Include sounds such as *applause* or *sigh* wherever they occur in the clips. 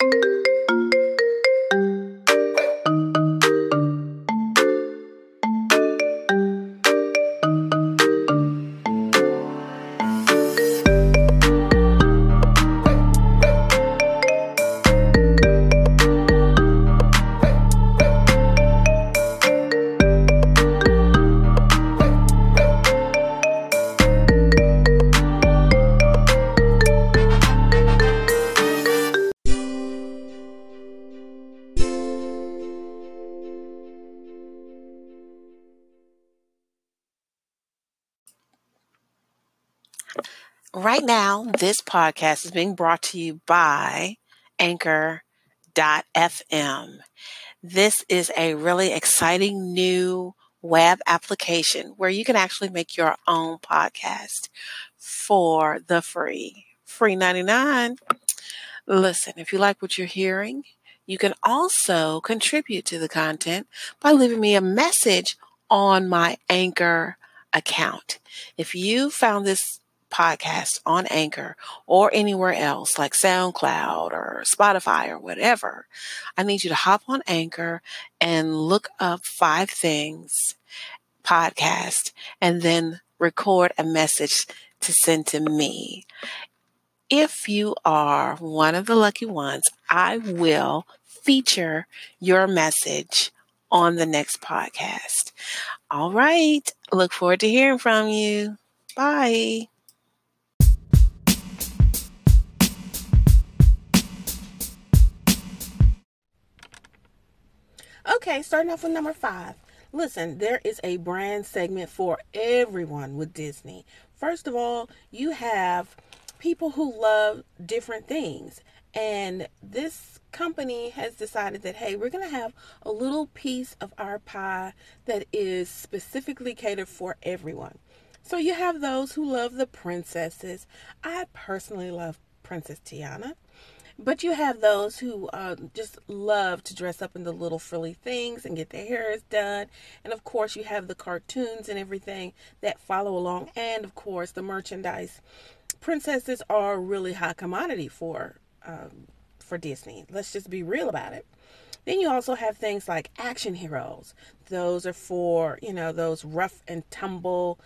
Right now, this podcast is being brought to you by Anchor.fm. This is a really exciting new web application where you can actually make your own podcast for the free. Free 99. Listen, if you like what you're hearing, you can also contribute to the content by leaving me a message on my Anchor account. If you found this podcast on Anchor or anywhere else like SoundCloud or Spotify or whatever, I need you to hop on Anchor and look up five things podcast and then record a message to send to me. If you are one of the lucky ones, I will feature your message on the next podcast. All right. Look forward to hearing from you. Bye. Okay, starting off with number five. Listen, there is a brand segment for everyone with Disney. First of all, you have people who love different things. And this company has decided that, hey, we're going to have a little piece of our pie that is specifically catered for everyone. So you have those who love the princesses. I personally love Princess Tiana. But you have those who uh, just love to dress up in the little frilly things and get their hairs done. And of course, you have the cartoons and everything that follow along. And of course, the merchandise. Princesses are a really high commodity for um, for Disney. Let's just be real about it. Then you also have things like action heroes. Those are for, you know, those rough and tumble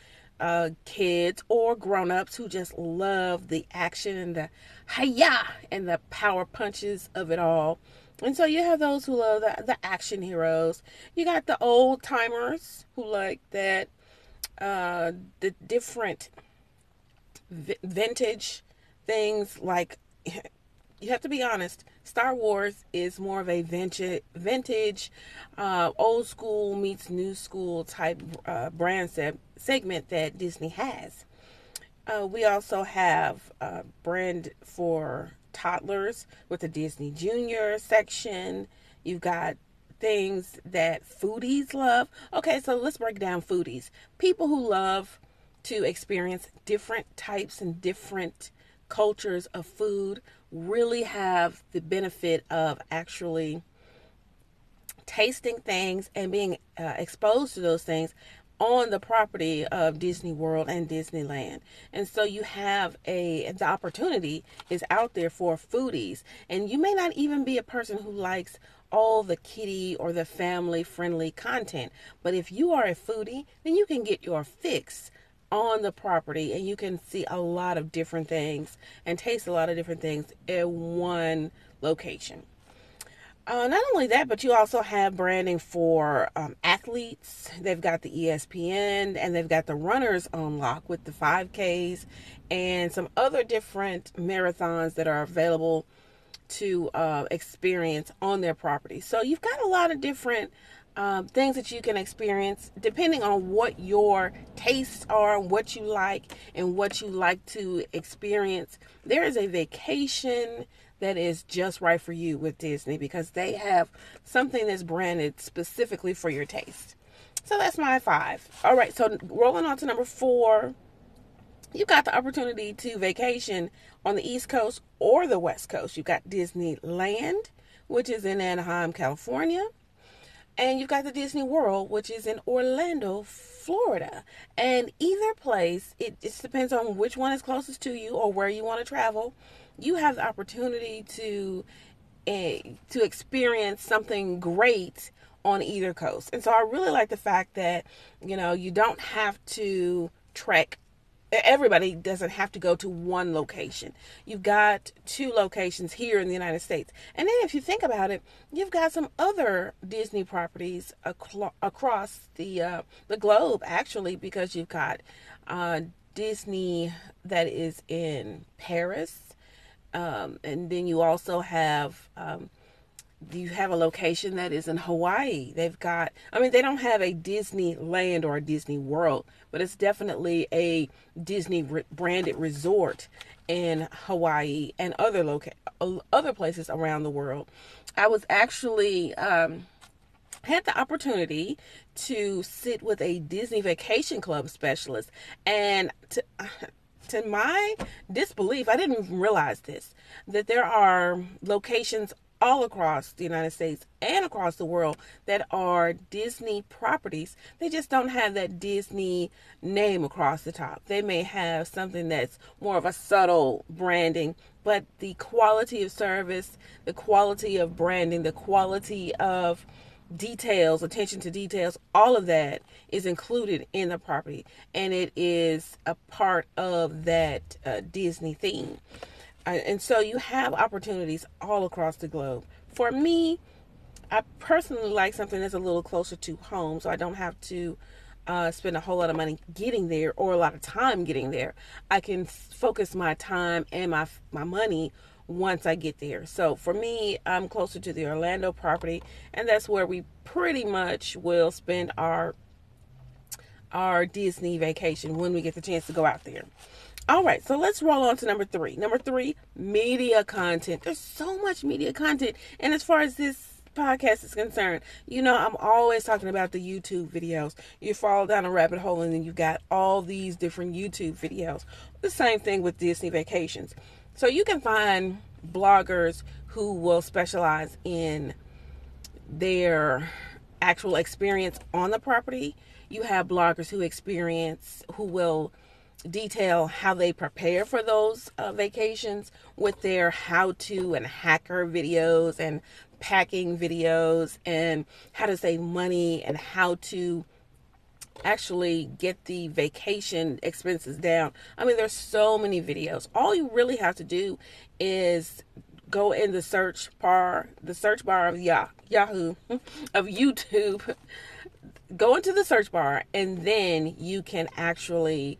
uh, kids or grown-ups who just love the action and the hiya and the power punches of it all. And so you have those who love the, the action heroes. You got the old timers who like that uh, the different v- vintage things like you have to be honest Star Wars is more of a vintage, vintage, uh, old school meets new school type uh, brand se- segment that Disney has. Uh, we also have a brand for toddlers with the Disney Junior section. You've got things that foodies love. Okay, so let's break down foodies. People who love to experience different types and different cultures of food really have the benefit of actually tasting things and being uh, exposed to those things on the property of Disney World and Disneyland. And so you have a the opportunity is out there for foodies. And you may not even be a person who likes all the kitty or the family friendly content. But if you are a foodie, then you can get your fix on the property and you can see a lot of different things and taste a lot of different things in one location. Uh, not only that, but you also have branding for um, athletes. They've got the ESPN and they've got the runners on lock with the 5Ks and some other different marathons that are available to uh, experience on their property. So you've got a lot of different um, things that you can experience depending on what your tastes are, what you like, and what you like to experience. There is a vacation that is just right for you with Disney because they have something that's branded specifically for your taste. So that's my five. All right, so rolling on to number four. You got the opportunity to vacation on the East Coast or the West Coast. You've got Disneyland, which is in Anaheim, California. And you've got the Disney World, which is in Orlando, Florida. And either place, it just depends on which one is closest to you or where you want to travel. You have the opportunity to a, to experience something great on either coast. And so I really like the fact that, you know, you don't have to trek everybody doesn't have to go to one location. You've got two locations here in the United States. And then if you think about it, you've got some other Disney properties across the uh, the globe actually because you've got uh, Disney that is in Paris. Um, and then you also have um, you have a location that is in Hawaii. They've got, I mean, they don't have a Disneyland or a Disney World, but it's definitely a Disney re- branded resort in Hawaii and other loca- other places around the world. I was actually um, had the opportunity to sit with a Disney Vacation Club specialist, and to, to my disbelief, I didn't even realize this that there are locations all across the United States and across the world that are Disney properties. They just don't have that Disney name across the top. They may have something that's more of a subtle branding, but the quality of service, the quality of branding, the quality of details, attention to details, all of that is included in the property and it is a part of that uh, Disney theme and so you have opportunities all across the globe. For me, I personally like something that's a little closer to home, so I don't have to uh, spend a whole lot of money getting there or a lot of time getting there. I can focus my time and my my money once I get there. So for me, I'm closer to the Orlando property, and that's where we pretty much will spend our our Disney vacation when we get the chance to go out there. All right, so let's roll on to number three. Number three, media content. There's so much media content. And as far as this podcast is concerned, you know, I'm always talking about the YouTube videos. You fall down a rabbit hole and then you've got all these different YouTube videos. The same thing with Disney vacations. So you can find bloggers who will specialize in their actual experience on the property. You have bloggers who experience, who will detail how they prepare for those uh, vacations with their how to and hacker videos and packing videos and how to save money and how to actually get the vacation expenses down. I mean, there's so many videos. All you really have to do is go in the search bar, the search bar of Yahoo, *laughs* of YouTube. *laughs* Go into the search bar, and then you can actually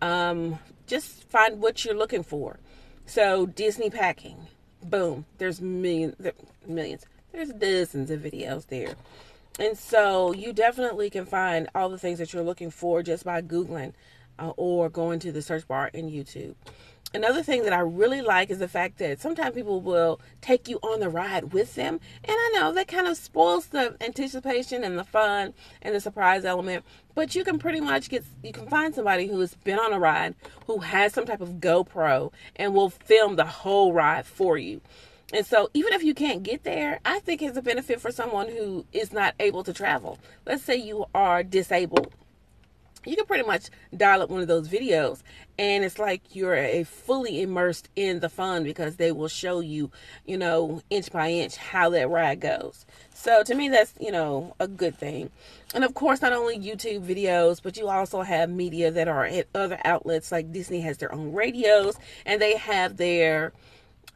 um, just find what you're looking for. So Disney packing, boom. There's millions, millions. There's dozens of videos there, and so you definitely can find all the things that you're looking for just by googling uh, or going to the search bar in YouTube another thing that I really like is the fact that sometimes people will take you on the ride with them. And I know that kind of spoils the anticipation and the fun and the surprise element. But you can pretty much get, you can find somebody who has been on a ride, who has some type of GoPro, and will film the whole ride for you. And so, even if you can't get there, I think it's a benefit for someone who is not able to travel. Let's say you are disabled. You can pretty much dial up one of those videos and it's like you're a fully immersed in the fun because they will show you you know inch by inch how that ride goes. So to me that's you know a good thing. And of course not only youtube videos but you also have media that are at other outlets. Like disney has their own radios and they have their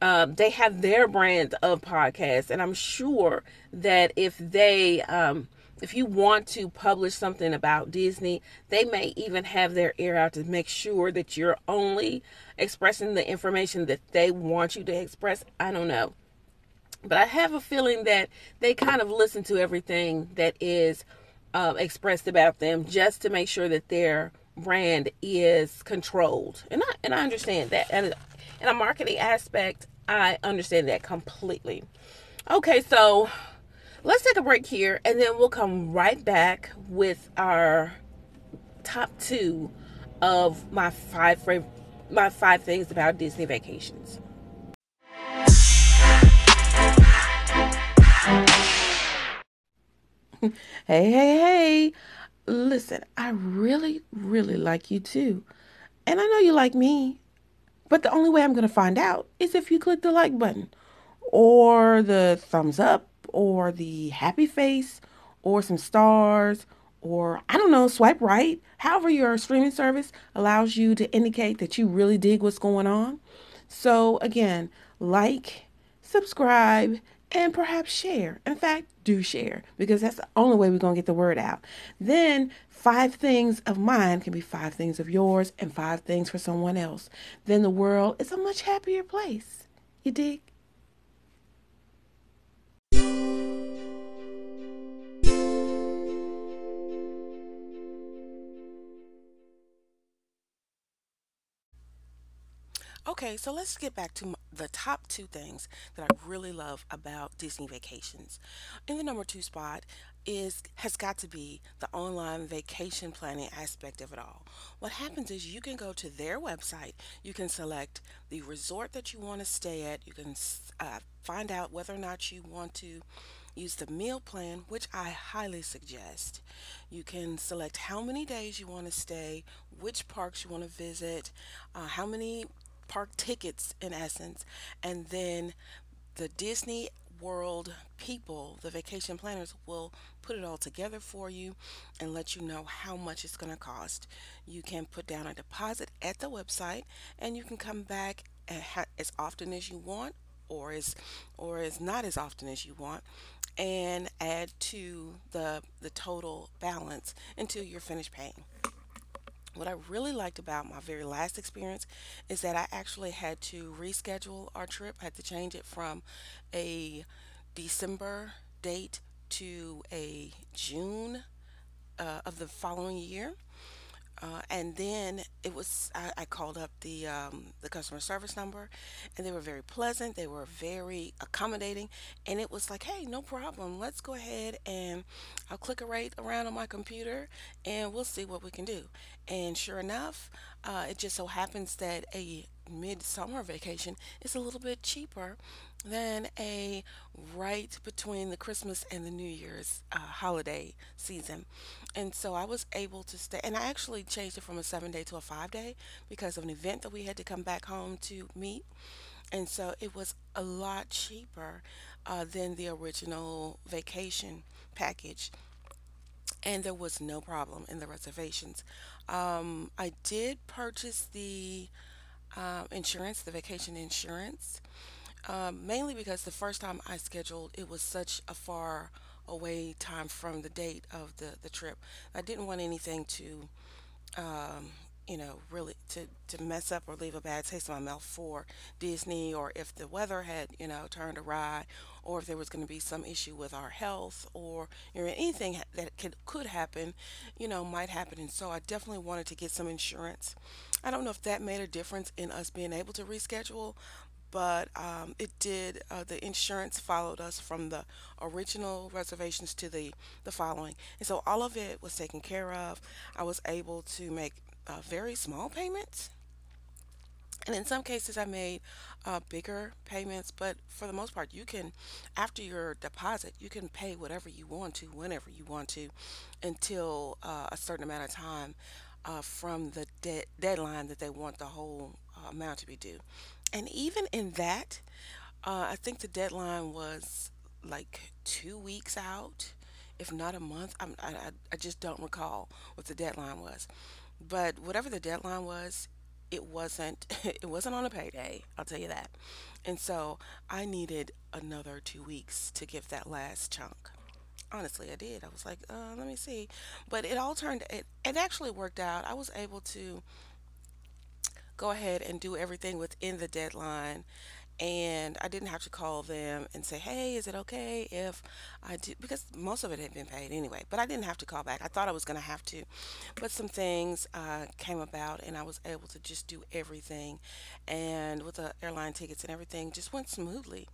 um, they have their brand of podcasts and i'm sure that if they um, if you want to publish something about Disney, they may even have their ear out to make sure that you're only expressing the information that they want you to express. I don't know. But I have a feeling that they kind of listen to everything that is uh, expressed about them just to make sure that their brand is controlled. And I, and I understand that. And in a marketing aspect, I understand that completely. Okay, so let's take a break here and then we'll come right back with our top two of my five my five things about Disney vacations. hey, hey, hey. Listen, I really, really like you too. And I know you like me. But the only way I'm going to find out is if you click the like button or the thumbs up or the happy face or some stars or I don't know, swipe right. However, your streaming service allows you to indicate that you really dig what's going on. So, again, like, subscribe, and perhaps share. In fact, do share because that's the only way we're going to get the word out. Then, five things of mine can be five things of yours and five things for someone else. Then the world is a much happier place. You dig? Okay, so let's get back to the top two things that I really love about Disney Vacations. In the number two spot is has got to be the online vacation planning aspect of it all. What happens is you can go to their website, you can select the resort that you want to stay at, you can uh, find out whether or not you want to use the meal plan, which I highly suggest. You can select how many days you want to stay, which parks you want to visit, uh, how many park tickets in essence, and then the Disney World people, the vacation planners, will put it all together for you and let you know how much it's going to cost. You can put down a deposit at the website and you can come back as often as you want or as or as not as often as you want and add to the the total balance until you're finished paying. What I really liked about my very last experience is that I actually had to reschedule our trip. I had to change it from a December date to a June uh, of the following year. Uh, and then it was I, I called up the um, the customer service number, and they were very pleasant. They were very accommodating, and it was like, hey, no problem. Let's go ahead and I'll click a rate around on my computer, and we'll see what we can do. And sure enough, uh, it just so happens that a midsummer vacation is a little bit cheaper than a right between the Christmas and the New Year's uh, holiday season. And so I was able to stay, and I actually changed it from a seven day to a five day because of an event that we had to come back home to meet. And so it was a lot cheaper uh, than the original vacation package. And there was no problem in the reservations. Um, I did purchase the um, insurance, the vacation insurance, um, mainly because the first time I scheduled, it was such a far away time from the date of the, the trip. I didn't want anything to, um, you know, really to, to mess up or leave a bad taste in my mouth for Disney, or if the weather had, you know, turned awry, or if there was going to be some issue with our health, or you know, anything that could could happen, you know, might happen. And so I definitely wanted to get some insurance. I don't know if that made a difference in us being able to reschedule, but um, it did. Uh, the insurance followed us from the original reservations to the the following, and so all of it was taken care of. I was able to make uh, very small payments, and in some cases, I made uh, bigger payments. But for the most part, you can, after your deposit, you can pay whatever you want to, whenever you want to, until uh, a certain amount of time uh, from the de- deadline that they want the whole uh, amount to be due. And even in that, uh, I think the deadline was like two weeks out, if not a month. I'm, I, I I just don't recall what the deadline was. But whatever the deadline was, it wasn't *laughs* it wasn't on a payday. I'll tell you that. And so I needed another two weeks to give that last chunk. Honestly, I did. I was like, uh, let me see. But it all turned it it actually worked out. I was able to go ahead and do everything within the deadline. And I didn't have to call them and say, hey, is it okay if I do? Because most of it had been paid anyway. But I didn't have to call back. I thought I was going to have to. But some things uh, came about and I was able to just do everything. And with the airline tickets and everything, just went smoothly.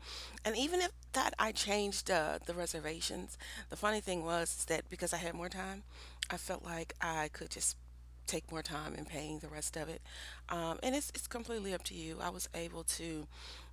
And even if that I changed uh, the reservations, the funny thing was that because I had more time, I felt like I could just take more time in paying the rest of it. Um, and it's, it's completely up to you. I was able to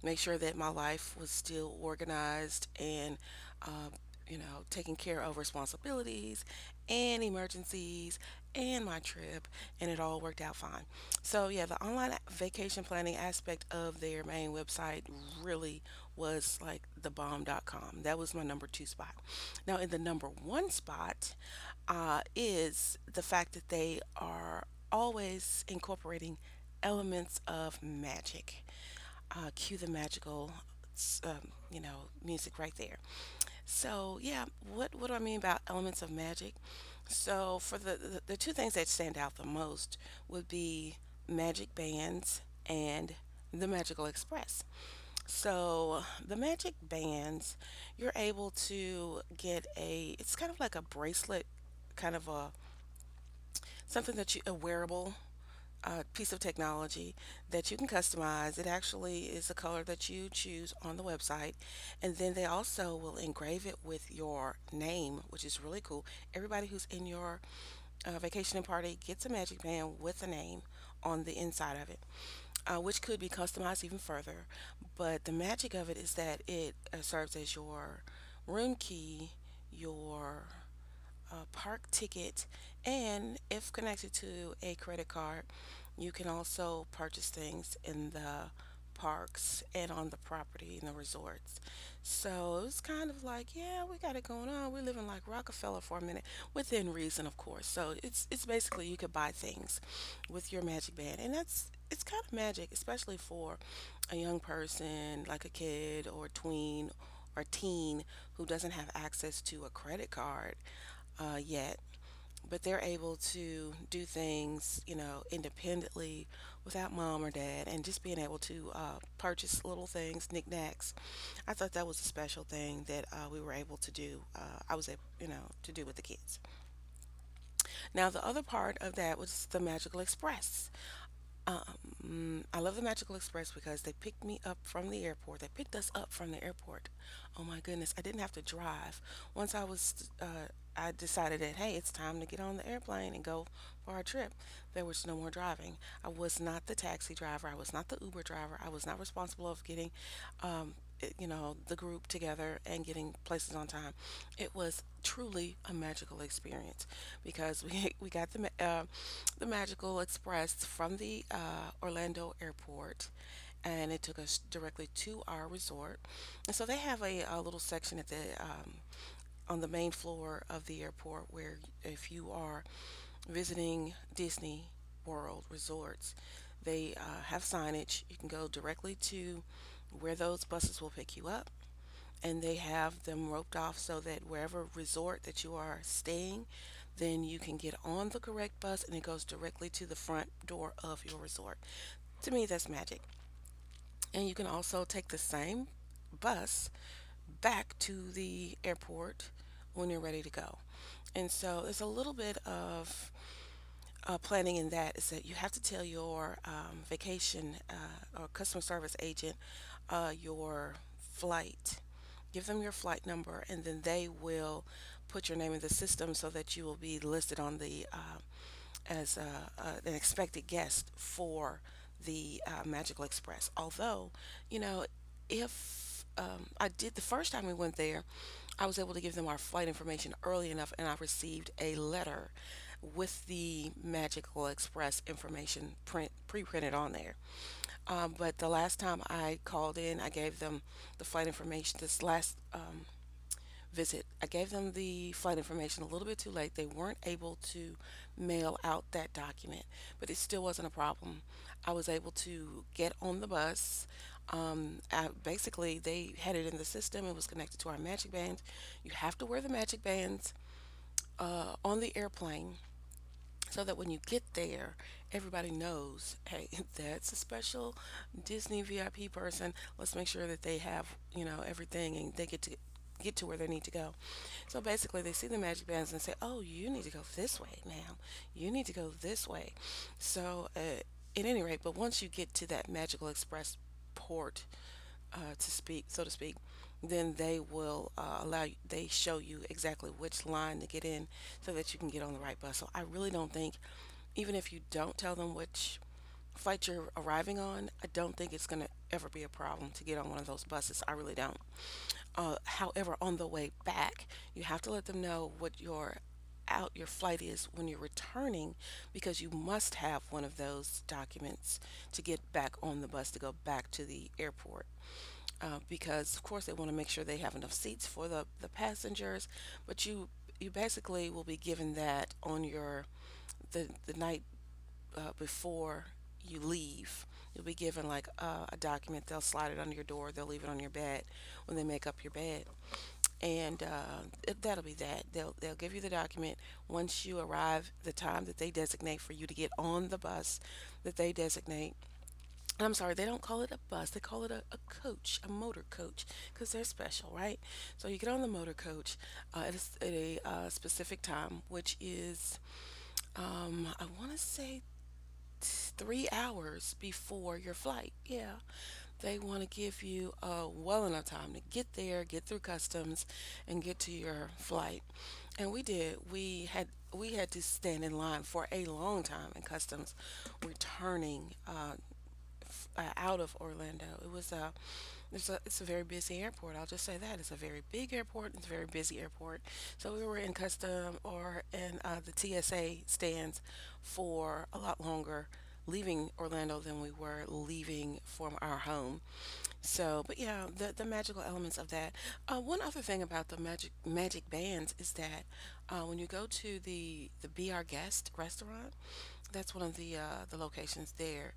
make sure that my life was still organized and, uh, you know, taking care of responsibilities and emergencies and my trip, and it all worked out fine. So, yeah, the online vacation planning aspect of their main website really was like the bomb.com. That was my number two spot. Now, in the number one spot uh, is the fact that they are always incorporating elements of magic. Uh, cue the magical, um, you know, music right there. So yeah, what what do I mean about elements of magic? So for the the, the two things that stand out the most would be magic bands and the Magical Express. So the magic bands, you're able to get a it's kind of like a bracelet, kind of a something that you a wearable uh, piece of technology that you can customize. It actually is the color that you choose on the website, and then they also will engrave it with your name, which is really cool. Everybody who's in your uh, vacationing party gets a magic band with a name on the inside of it. Uh, which could be customized even further, but the magic of it is that it uh, serves as your room key, your a park ticket, and if connected to a credit card, you can also purchase things in the parks and on the property in the resorts. So it's kind of like, yeah, we got it going on. We're living like Rockefeller for a minute, within reason, of course. So it's it's basically you could buy things with your magic band, and that's it's kind of magic, especially for a young person like a kid or tween or teen who doesn't have access to a credit card uh, yet, but they're able to do things, you know, independently without mom or dad, and just being able to uh, purchase little things, knickknacks. I thought that was a special thing that uh, we were able to do. Uh, I was able, you know, to do with the kids. Now, the other part of that was the Magical Express. Um, I love the Magical Express because they picked me up from the airport. They picked us up from the airport. Oh my goodness, I didn't have to drive. Once I was, uh, I decided that hey, it's time to get on the airplane and go for our trip. There was no more driving. I was not the taxi driver. I was not the Uber driver. I was not responsible of getting um, you know the group together and getting places on time it was truly a magical experience because *laughs* we we got the uh, the magical express from the uh, Orlando airport and it took us directly to our resort. And so they have a, a little section at the um, on the main floor of the airport where if you are visiting Disney World resorts they uh, have signage. You can go directly to where those buses will pick you up and they have them roped off so that wherever resort that you are staying then you can get on the correct bus and it goes directly to the front door of your resort. To me that's magic. And you can also take the same bus back to the airport when you're ready to go. And so there's a little bit of uh, planning in that is that you have to tell your um, vacation uh, or customer service agent uh, your flight. Give them your flight number, and then they will put your name in the system so that you will be listed on the uh, as uh, uh, an expected guest for the Magical Express. Although, you know, if um, I did the first time we went there, I was able to give them our flight information early enough, and I received a letter with the Magical Express information print pre-printed on there. Um, but the last time I called in, I gave them the flight information. This last um, visit, I gave them the flight information a little bit too late. They weren't able to mail out that document, but it still wasn't a problem. I was able to get on the bus. Um, I, basically, they had it in the system. It was connected to our magic bands. You have to wear the magic bands uh, on the airplane so that when you get there, everybody knows, hey, *laughs* that's a special Disney VIP person. Let's make sure that they have, you know, everything and they get to get to where they need to go. So basically, they see the magic bands and say, "Oh, you need to go this way, ma'am. You need to go this way." So, uh, at any rate, but once you get to that magical express port, uh, to speak, so to speak, then they will uh, allow you, they show you exactly which line to get in so that you can get on the right bus. So I really don't think, even if you don't tell them which flight you're arriving on, I don't think it's going to ever be a problem to get on one of those buses. I really don't. Uh, however, on the way back, you have to let them know what your out your flight is when you're returning because you must have one of those documents to get back on the bus to go back to the airport. uh, because of course they want to make sure they have enough seats for the, the passengers but you you basically will be given that on your the the night uh, before you leave you'll be given like uh, a document. They'll slide it under your door. They'll leave it on your bed when they make up your bed. And uh, it- that'll be that. They'll they'll give you the document. Once you arrive the time that they designate for you to get on the bus that they designate I'm sorry, they don't call it a bus. They call it a, a coach, a motor coach, because they're special, right? So you get on the motor coach uh, at a, at a uh, specific time, which is, um, I want to say three hours before your flight. Yeah, they want to give you uh, well enough time to get there, get through customs, and get to your flight. And we did. We had we had to stand in line for a long time in customs, returning uh, uh, out of Orlando. It was a it's a it's a very busy airport. I'll just say that it's a very big airport. It's a very busy airport. So we were in custom or in uh, the TSA stands for a lot longer, leaving Orlando than we were leaving from our home. So, but yeah, the the magical elements of that. Uh, one other thing about the magic magic bands is that uh, when you go to the the Be Our Guest restaurant, that's one of the uh, the locations there.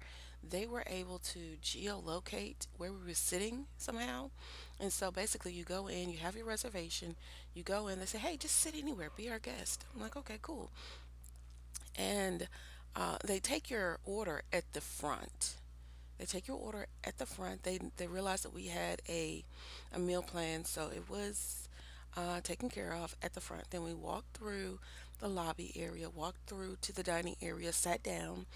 They were able to geolocate where we were sitting somehow, and so basically you go in, you have your reservation, you go in, they say, hey, just sit anywhere, be our guest. I'm like, okay, cool, and uh, they take your order at the front they take your order at the front. They they realized that we had a a meal plan, so it was uh, taken care of at the front. Then we walked through the lobby area, walked through to the dining area, sat down,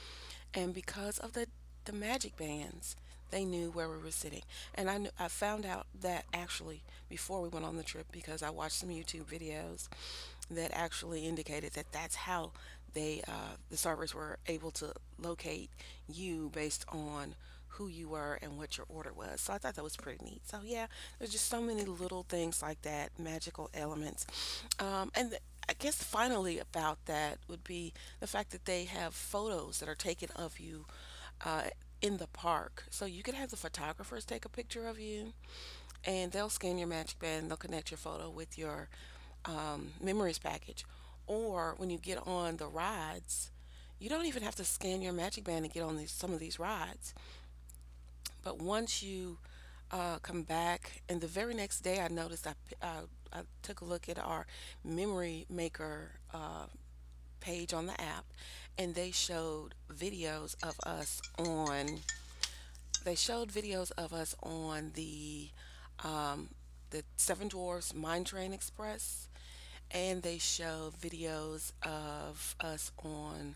and because of the the magic bands, they knew where we were sitting. And I knew, I found out that actually before we went on the trip because I watched some YouTube videos that actually indicated that that's how they uh, the servers were able to locate you based on who you were and what your order was. So I thought that was pretty neat. So yeah, there's just so many little things like that, magical elements. Um, and th- I guess finally about that would be the fact that they have photos that are taken of you uh, in the park. So you could have the photographers take a picture of you and they'll scan your magic band and they'll connect your photo with your um, memories package. Or when you get on the rides, you don't even have to scan your magic band to get on these some of these rides. But once you uh, come back, and the very next day, I noticed I, uh, I took a look at our memory maker uh, page on the app, and they showed videos of us on. They showed videos of us on the um, the Seven Dwarfs Mine Train Express, and they show videos of us on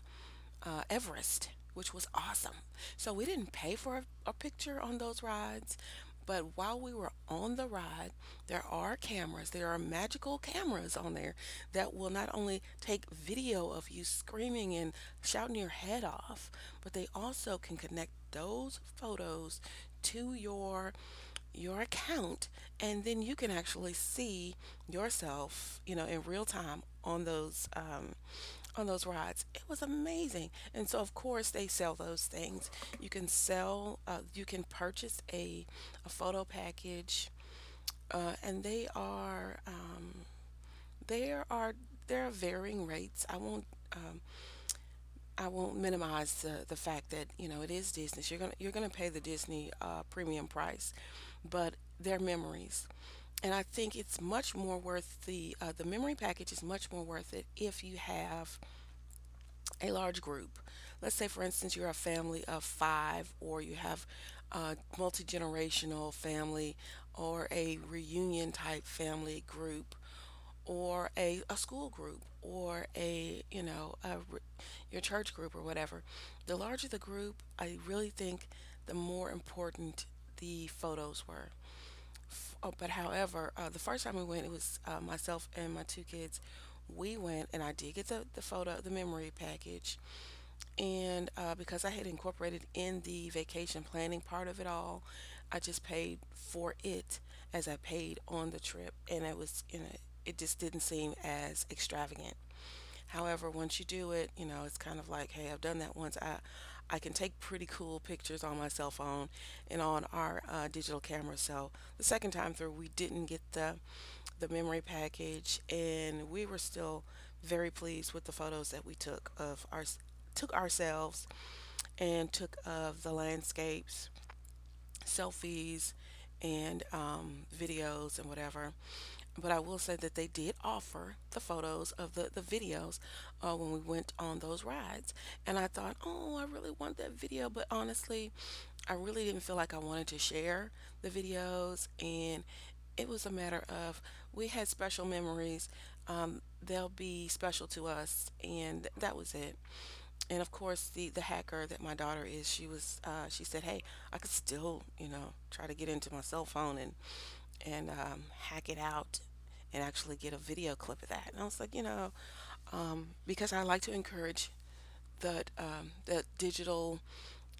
uh, Everest, which was awesome. So we didn't pay for a, a picture on those rides, but while we were on the ride, there are cameras. There are magical cameras on there that will not only take video of you screaming and shouting your head off, but they also can connect those photos to your your account and then you can actually see yourself you know in real time on those um, on those rides. It was amazing. And so of course they sell those things. You can sell uh, you can purchase a, a photo package uh, and they are um, there are there are varying rates. I won't um, I won't minimize the, the fact that you know it is Disney. You're gonna you're gonna pay the Disney uh, premium price, but they're memories, and I think it's much more worth the uh, the memory package is much more worth it if you have a large group. Let's say, for instance, you're a family of five, or you have a multi generational family, or a reunion type family group, or a, a school group, or a you know a, your church group or whatever. The larger the group, I really think the more important the photos were. Oh, but however, uh, the first time we went, it was uh, myself and my two kids. We went, and I did get the, the photo, the memory package, and uh, because I had incorporated in the vacation planning part of it all, I just paid for it as I paid on the trip, and it was you know it just didn't seem as extravagant. However, once you do it, you know it's kind of like, hey, I've done that once. I I can take pretty cool pictures on my cell phone and on our uh, digital camera. So the second time through, we didn't get the the memory package, and we were still very pleased with the photos that we took of our took ourselves and took of the landscapes, selfies, and um, videos and whatever. But I will say that they did offer the photos of the, the videos uh, when we went on those rides. And I thought, oh, I really want that video. But honestly, I really didn't feel like I wanted to share the videos. And it was a matter of we had special memories. Um, they'll be special to us. And that was it and of course the the hacker that my daughter is she was uh, she said hey i could still you know try to get into my cell phone and and um, hack it out and actually get a video clip of that and i was like you know um, because i like to encourage the um, the digital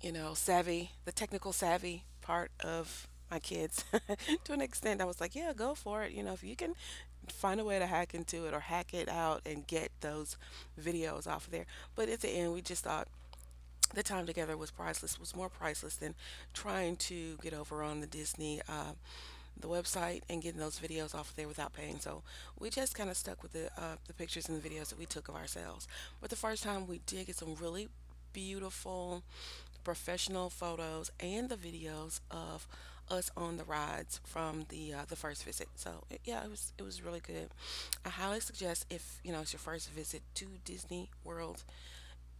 you know savvy the technical savvy part of my kids *laughs* to an extent i was like yeah go for it you know if you can find a way to hack into it or hack it out and get those videos off of there. But at the end, we just thought the time together was priceless, was more priceless than trying to get over on the Disney. Uh, the website and getting those videos off of there without paying. So we just kind of stuck with the uh, the pictures and the videos that we took of ourselves. But the first time we did get some really beautiful professional photos and the videos of us on the rides from the uh, the first visit. So yeah, it was it was really good. I highly suggest if you know it's your first visit to Disney World,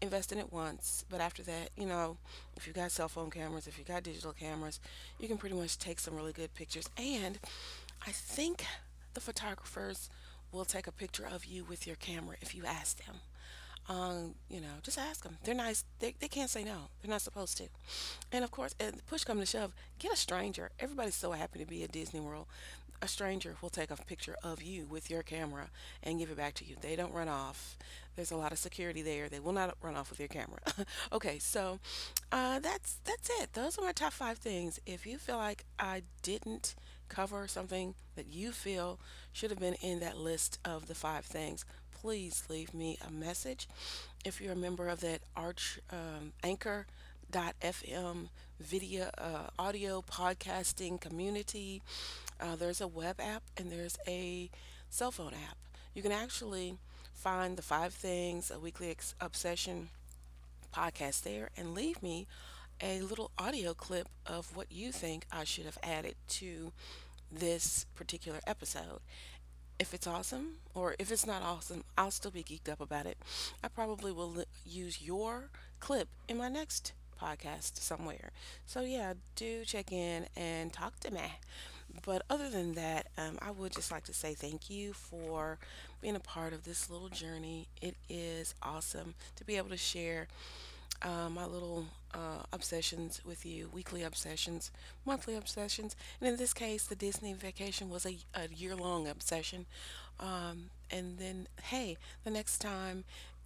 invest in it once. But after that, you know, if you got cell phone cameras, if you got digital cameras, you can pretty much take some really good pictures. And I think the photographers will take a picture of you with your camera if you ask them. Um, you know, just ask them. They're nice. They, they can't say no. They're not supposed to. And of course, and push come to shove, get a stranger. Everybody's so happy to be at Disney World. A stranger will take a picture of you with your camera and give it back to you. They don't run off. There's a lot of security there. They will not run off with your camera. *laughs* okay, so uh, that's that's it. Those are my top five things. If you feel like I didn't cover something that you feel should have been in that list of the five things, please leave me a message. If you're a member of that Arch um, Anchor.fm video uh, audio podcasting community, uh, there's a web app and there's a cell phone app. You can actually find the five things a weekly ex- obsession podcast there and leave me a little audio clip of what you think I should have added to this particular episode if it's awesome or if it's not awesome, I'll still be geeked up about it. I probably will use your clip in my next podcast somewhere. So, yeah, do check in and talk to me. But other than that, um, I would just like to say thank you for being a part of this little journey. It is awesome to be able to share uh, my little uh, obsessions with you, weekly obsessions, monthly obsessions, and in this case, the Disney vacation was a, a year long obsession. Um, and then, hey, the next time,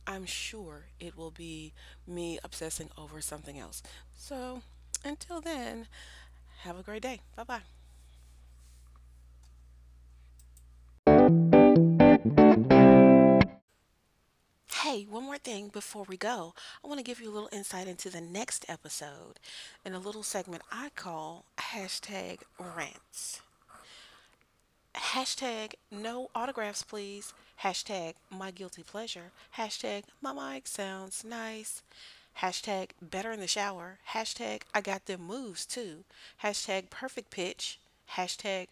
I'm sure it will be me obsessing over something else. So, until then, have a great day. Bye bye. Hey, one more thing before we go. I want to give you a little insight into the next episode in a little segment I call hashtag rants. Hashtag no autographs, please. Hashtag my guilty pleasure. Hashtag my mic sounds nice. Hashtag better in the shower. Hashtag I got them moves too. Hashtag perfect pitch. Hashtag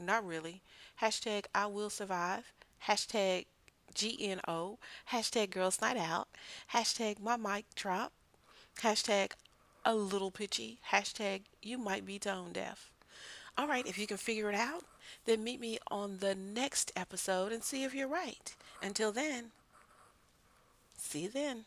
not really. Hashtag I will survive. Hashtag GNO, hashtag Girls Night Out, hashtag My Mic Drop, hashtag A Little Pitchy, hashtag You Might Be Tone Deaf. All right, if you can figure it out, then meet me on the next episode and see if you're right. Until then, see you then.